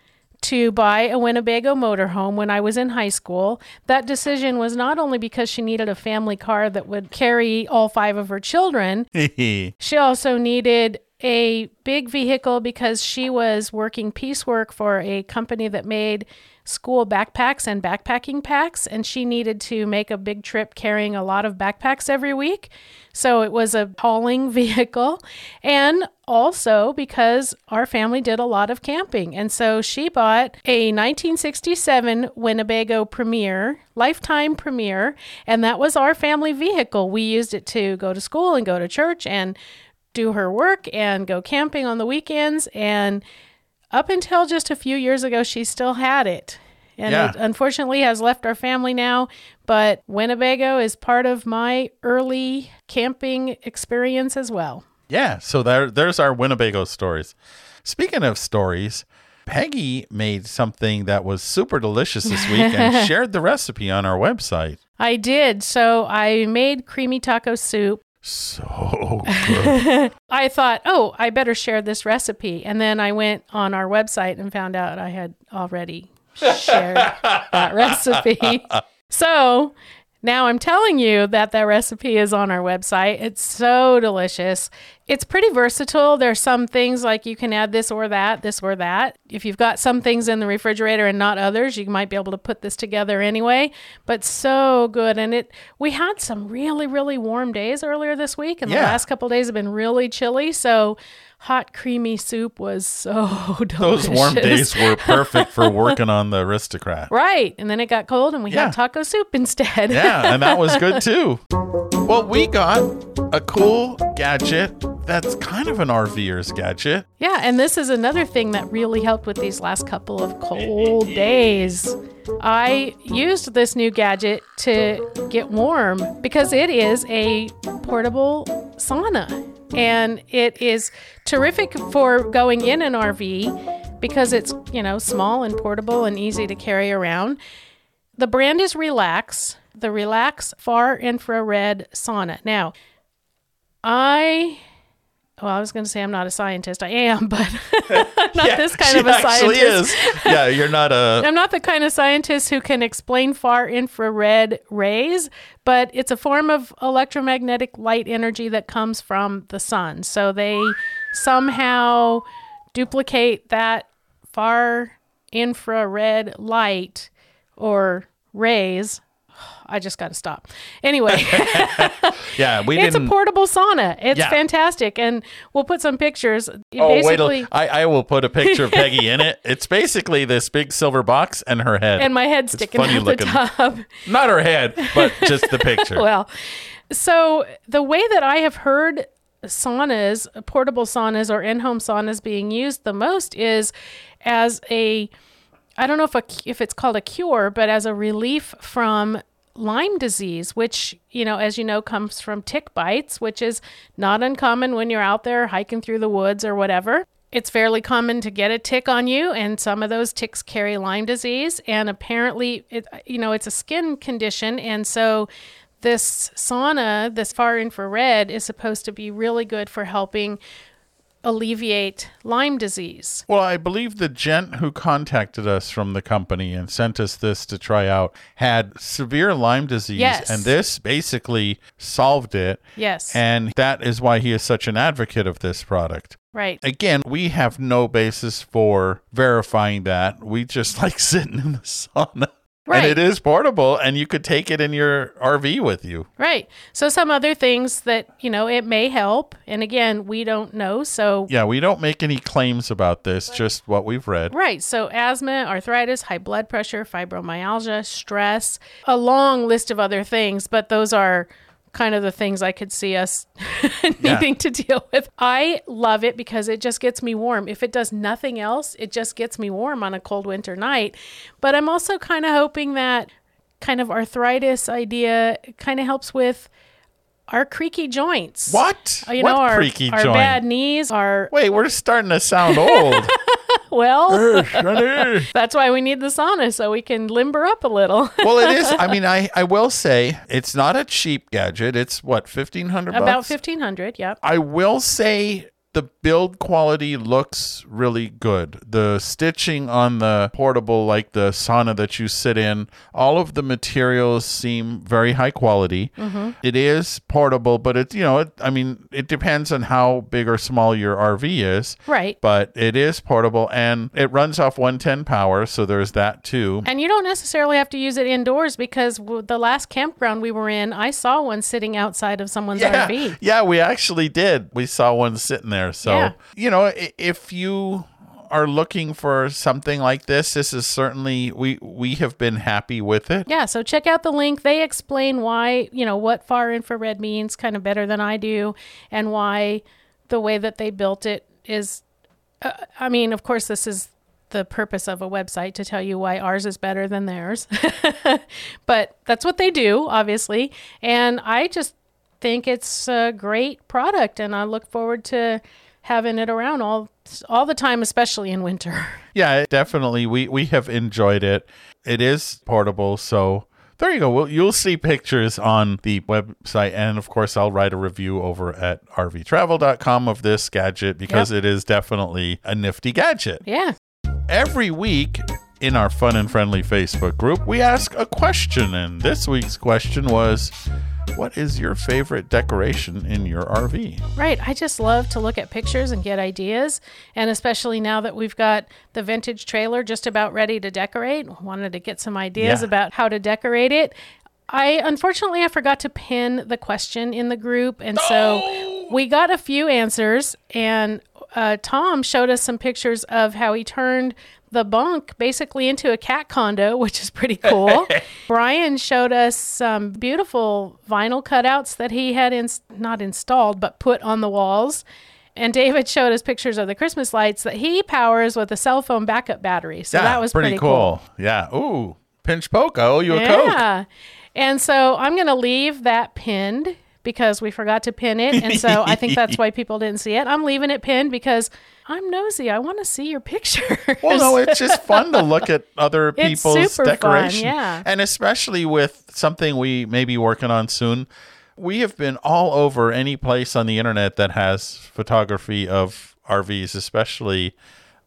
to buy a Winnebago motorhome when I was in high school. That decision was not only because she needed a family car that would carry all five of her children, she also needed a big vehicle because she was working piecework for a company that made school backpacks and backpacking packs, and she needed to make a big trip carrying a lot of backpacks every week. So it was a hauling vehicle. And also because our family did a lot of camping. And so she bought a 1967 Winnebago Premier, lifetime Premier, and that was our family vehicle. We used it to go to school and go to church and do her work and go camping on the weekends. And up until just a few years ago, she still had it. And Yeah. it unfortunately has left our family now. But Winnebago is part of my early camping experience as well. Yeah, so there there's our Winnebago stories. Speaking of stories, Peggy made something that was super delicious this week and shared the recipe on our website. I did. So I made creamy taco soup. So good. I thought, oh, I better share this recipe. And then I went on our website and found out I had already shared that recipe. So now I'm telling you that that recipe is on our website. It's so delicious. It's pretty versatile. There's some things like you can add this or that, this or that. If you've got some things in the refrigerator and not others, you might be able to put this together anyway. But so good. And it we had some really, really warm days earlier this week, and the last couple days have been really chilly. So hot creamy soup was so delicious. Those warm days were perfect for working on the aristocrat. Right. And then it got cold and we Yeah. had taco soup instead. Yeah, and that was good too. Well, we got a cool gadget that's kind of an RVer's gadget. Yeah, and this is another thing that really helped with these last couple of cold days. I used this new gadget to get warm because it is a portable sauna. And it is terrific for going in an RV because it's, you know, small and portable and easy to carry around. The brand is Relax, the Relax Far Infrared Sauna. Now, I well, I was going to say I'm not a scientist. I am, but I'm not this kind of a actually scientist. is. Yeah, you're not a. I'm not the kind of scientist who can explain far infrared rays, but it's a form of electromagnetic light energy that comes from the sun. So they somehow duplicate that far infrared light or rays. I just got to stop. Anyway, Yeah, we it's a didn't. portable sauna. It's Yeah. fantastic, and we'll put some pictures. Oh, wait! Basically, till- I, I will put a picture of Peggy in it. It's basically this big silver box and her head. and my head sticking out looking. the top. Not her head, but just the picture. well, so the way that I have heard saunas, portable saunas or in-home saunas being used the most is as a I don't know if a, if it's called a cure, but as a relief from Lyme disease, which, you know, as you know, comes from tick bites, which is not uncommon when you're out there hiking through the woods or whatever. It's fairly common to get a tick on you, and some of those ticks carry Lyme disease. And apparently, it, you know, it's a skin condition. And so, this sauna, this far infrared, is supposed to be really good for helping alleviate Lyme disease. Well, I believe the gent who contacted us from the company and sent us this to try out had severe Lyme disease, Yes. and this basically solved it. Yes. And that is why he is such an advocate of this product. right. Again, we have no basis for verifying that. We just like sitting in the sauna. Right. And it is portable, and you could take it in your RV with you. Right. So some other things that, you know, it may help. And again, we don't know. So Yeah, we don't make any claims about this, just what we've read. Right. So, asthma, arthritis, high blood pressure, fibromyalgia, stress, a long list of other things, but those are kind of the things I could see us needing to deal with. I love it because it just gets me warm. If it does nothing else, it just gets me warm on a cold winter night. But I'm also kind of hoping that kind of arthritis idea kind of helps with our creaky joints. What? Uh, You what know, our, creaky joints. our joint? bad knees, our, Wait, we're starting to sound old. well, That's why we need the sauna so we can limber up a little. Well, it is. I mean, I, I will say it's not a cheap gadget. It's what, 1500 About bucks? fifteen hundred. Yep. I will say the build quality looks really good. The stitching on the portable, like the sauna that you sit in, all of the materials seem very high quality. Mm-hmm. It is portable, but it, you know, it, I mean, it depends on how big or small your RV is. Right. But it is portable and it runs off 110 power, so there's that too. And you don't necessarily have to use it indoors because w- the last campground we were in, I saw one sitting outside of someone's yeah, RV. yeah, we actually did. We saw one sitting there. So, Yeah. you know, if you are looking for something like this, this is certainly we we have been happy with it. Yeah, so check out the link. They explain why, you know, what far infrared means kind of better than I do and why the way that they built it is uh, I mean, of course this is the purpose of a website to tell you why ours is better than theirs. but that's what they do, obviously. And I just think it's a great product and I look forward to having it around all all the time, especially in winter. Yeah, definitely. We we have enjoyed it. It is portable, so there you go. Well, you'll see pictures on the website, and of course, I'll write a review over at rvtravel.com of this gadget because Yep. it is definitely a nifty gadget. Yeah. Every week in our fun and friendly Facebook group, we ask a question, and this week's question was, "What is your favorite decoration in your RV?" Right. I just love to look at pictures and get ideas. And especially now that we've got the vintage trailer just about ready to decorate, wanted to get some ideas Yeah. about how to decorate it. I unfortunately I forgot to pin the question in the group, and so we got a few answers. And uh, Tom showed us some pictures of how he turned the bunk basically into a cat condo, which is pretty cool. Brian showed us some beautiful vinyl cutouts that he had in, not installed, but put on the walls. And David showed us pictures of the Christmas lights that he powers with a cell phone backup battery. So that was pretty, cool. Yeah. Ooh, pinch poke. I owe you a coke. Yeah. And so I'm going to leave that pinned because we forgot to pin it. And so I think that's why people didn't see it. I'm leaving it pinned because I'm nosy. I want to see your picture. Well, no, it's just fun to look at other people's super fun, decoration. yeah. And especially with something we may be working on soon. We have been all over any place on the internet that has photography of RVs, especially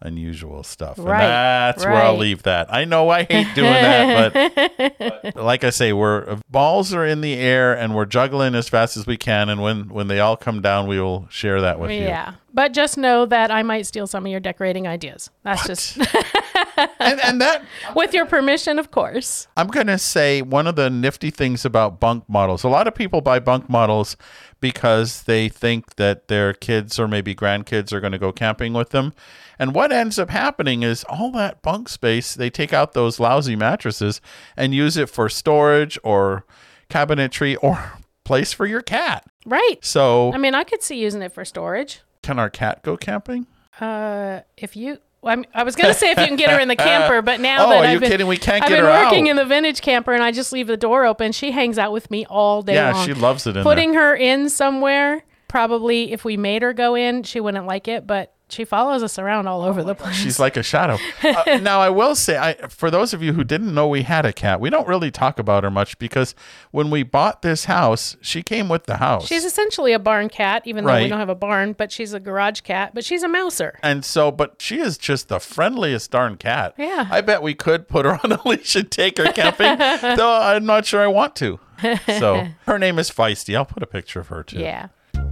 unusual stuff. Right, And that's where I'll leave that. I know I hate doing that, but, but like I say, we're balls are in the air and we're juggling as fast as we can. And when when they all come down, we will share that with you. yeah. But just know that I might steal some of your decorating ideas. That's just And, and that with your permission, of course. I'm going to say one of the nifty things about bunk models. A lot of people buy bunk models because they think that their kids or maybe grandkids are going to go camping with them. And what ends up happening is all that bunk space, they take out those lousy mattresses and use it for storage or cabinetry or place for your cat. Right. So, I mean, I could see using it for storage. can our cat go camping? Uh, if you, I'm- I was going to say if you can get her in the camper, but now Oh, that are I've you been, kidding? We can't I've get been her working out. in the vintage camper and I just leave the door open. She hangs out with me all day Yeah, long. she loves it in Putting there. her in somewhere, probably if we made her go in, she wouldn't like it, but she follows us around all over the place. She's like a shadow. Uh, now, I will say, I, for those of you who didn't know we had a cat, we don't really talk about her much because when we bought this house, she came with the house. She's essentially a barn cat, even though we don't have a barn, but she's a garage cat, but she's a mouser. and so, but she is just the friendliest darn cat. Yeah. I bet we could put her on a leash and take her camping, though I'm not sure I want to. So her name is Feisty. I'll put a picture of her too. Yeah.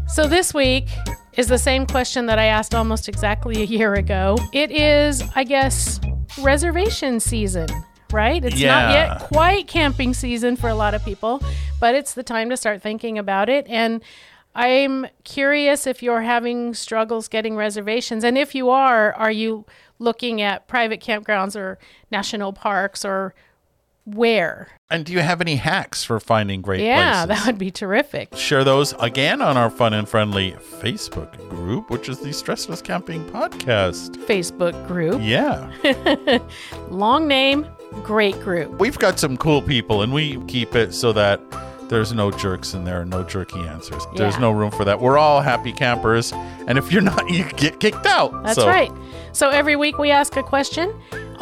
So this week is the same question that I asked almost exactly a year ago. It is, I guess, reservation season, right? It's not yet quite camping season for a lot of people, but it's the time to start thinking about it. And I'm curious if you're having struggles getting reservations. And if you are, are you looking at private campgrounds or national parks or where? And do you have any hacks for finding great Yeah, places? that would be terrific. Share those again on our fun and friendly Facebook group, which is the Stressless Camping Podcast. Facebook group. Yeah. Long name, great group. We've got some cool people, and we keep it so that there's no jerks in there and no jerky answers. There's no room for that. We're all happy campers, and if you're not, you get kicked out. That's So, right. So every week we ask a question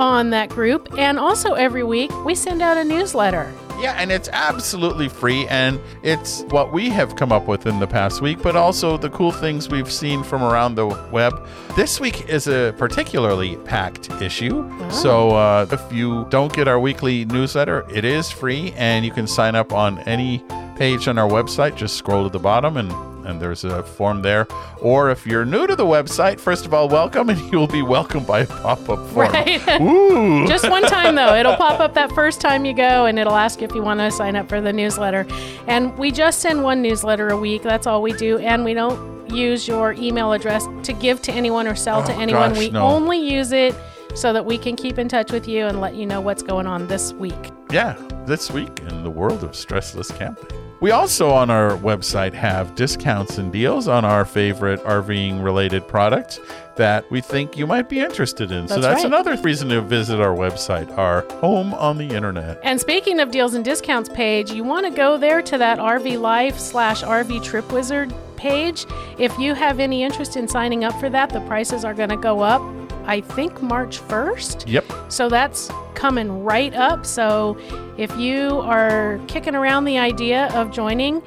on that group, and also every week we send out a newsletter. Yeah, and it's absolutely free, and it's what we have come up with in the past week, but also the cool things we've seen from around the web. This week is a particularly packed issue. So uh, if you don't get our weekly newsletter, it is free, and you can sign up on any page on our website. Just scroll to the bottom and and there's a form there. Or if you're new to the website, first of all, welcome, and you'll be welcomed by a pop-up form. Right. Ooh. Just one time though. It'll pop up that first time you go and it'll ask if you want to sign up for the newsletter. And we just send one newsletter a week. That's all we do. And we don't use your email address to give to anyone or sell to Oh, anyone. gosh, we no. only use it so that we can keep in touch with you and let you know what's going on this week. Yeah, this week in the world of stressless camping. We also on our website have discounts and deals on our favorite RVing related products that we think you might be interested in. so That's that's right. another reason to visit our website, our home on the internet. And speaking of deals and discounts page, you want to go there to that RV Life slash RV Trip Wizard page. If you have any interest in signing up for that, the prices are going to go up, I think, March 1st. Yep. So that's coming right up. So if you are kicking around the idea of joining,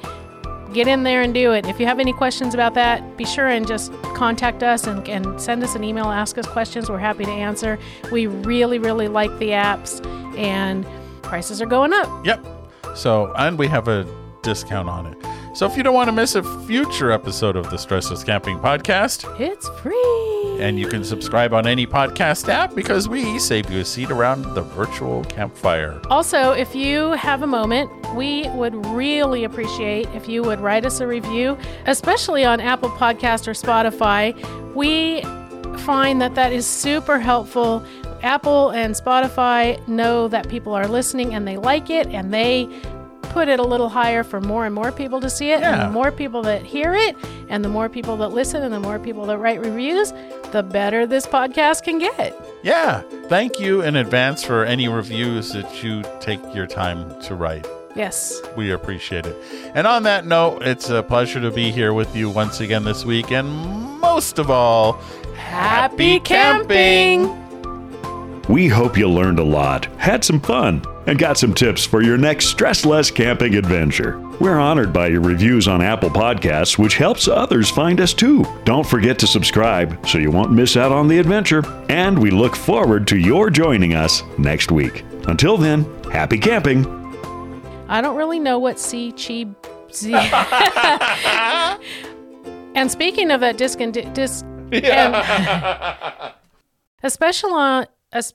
get in there and do it. If you have any questions about that, be sure and just contact us and, and send us an email, ask us questions. We're happy to answer. We really, really like the apps, and prices are going up. Yep. So, and we have a discount on it. So, if you don't want to miss a future episode of the Stressless Camping Podcast, It's free. And you can subscribe on any podcast app because we save you a seat around the virtual campfire. Also, if you have a moment, we would really appreciate if you would write us a review, especially on Apple Podcast or Spotify. We find that that is super helpful. Apple and Spotify know that people are listening and they like it and they put it a little higher for more and more people to see it. And the more people that hear it and the more people that listen and the more people that write reviews, the better this podcast can get. Yeah. Thank you in advance for any reviews that you take your time to write. Yes. We appreciate it. And on that note, it's a pleasure to be here with you once again this week. And most of all, Happy camping! We hope you learned a lot, had some fun, and got some tips for your next stress less camping adventure. We're honored by your reviews on Apple Podcasts, which helps others find us too. Don't forget to subscribe so you won't miss out on the adventure. And we look forward to your joining us next week. Until then, happy camping! I don't really know what C chi Z. and speaking of that disc and di- disc, and a special on a. s-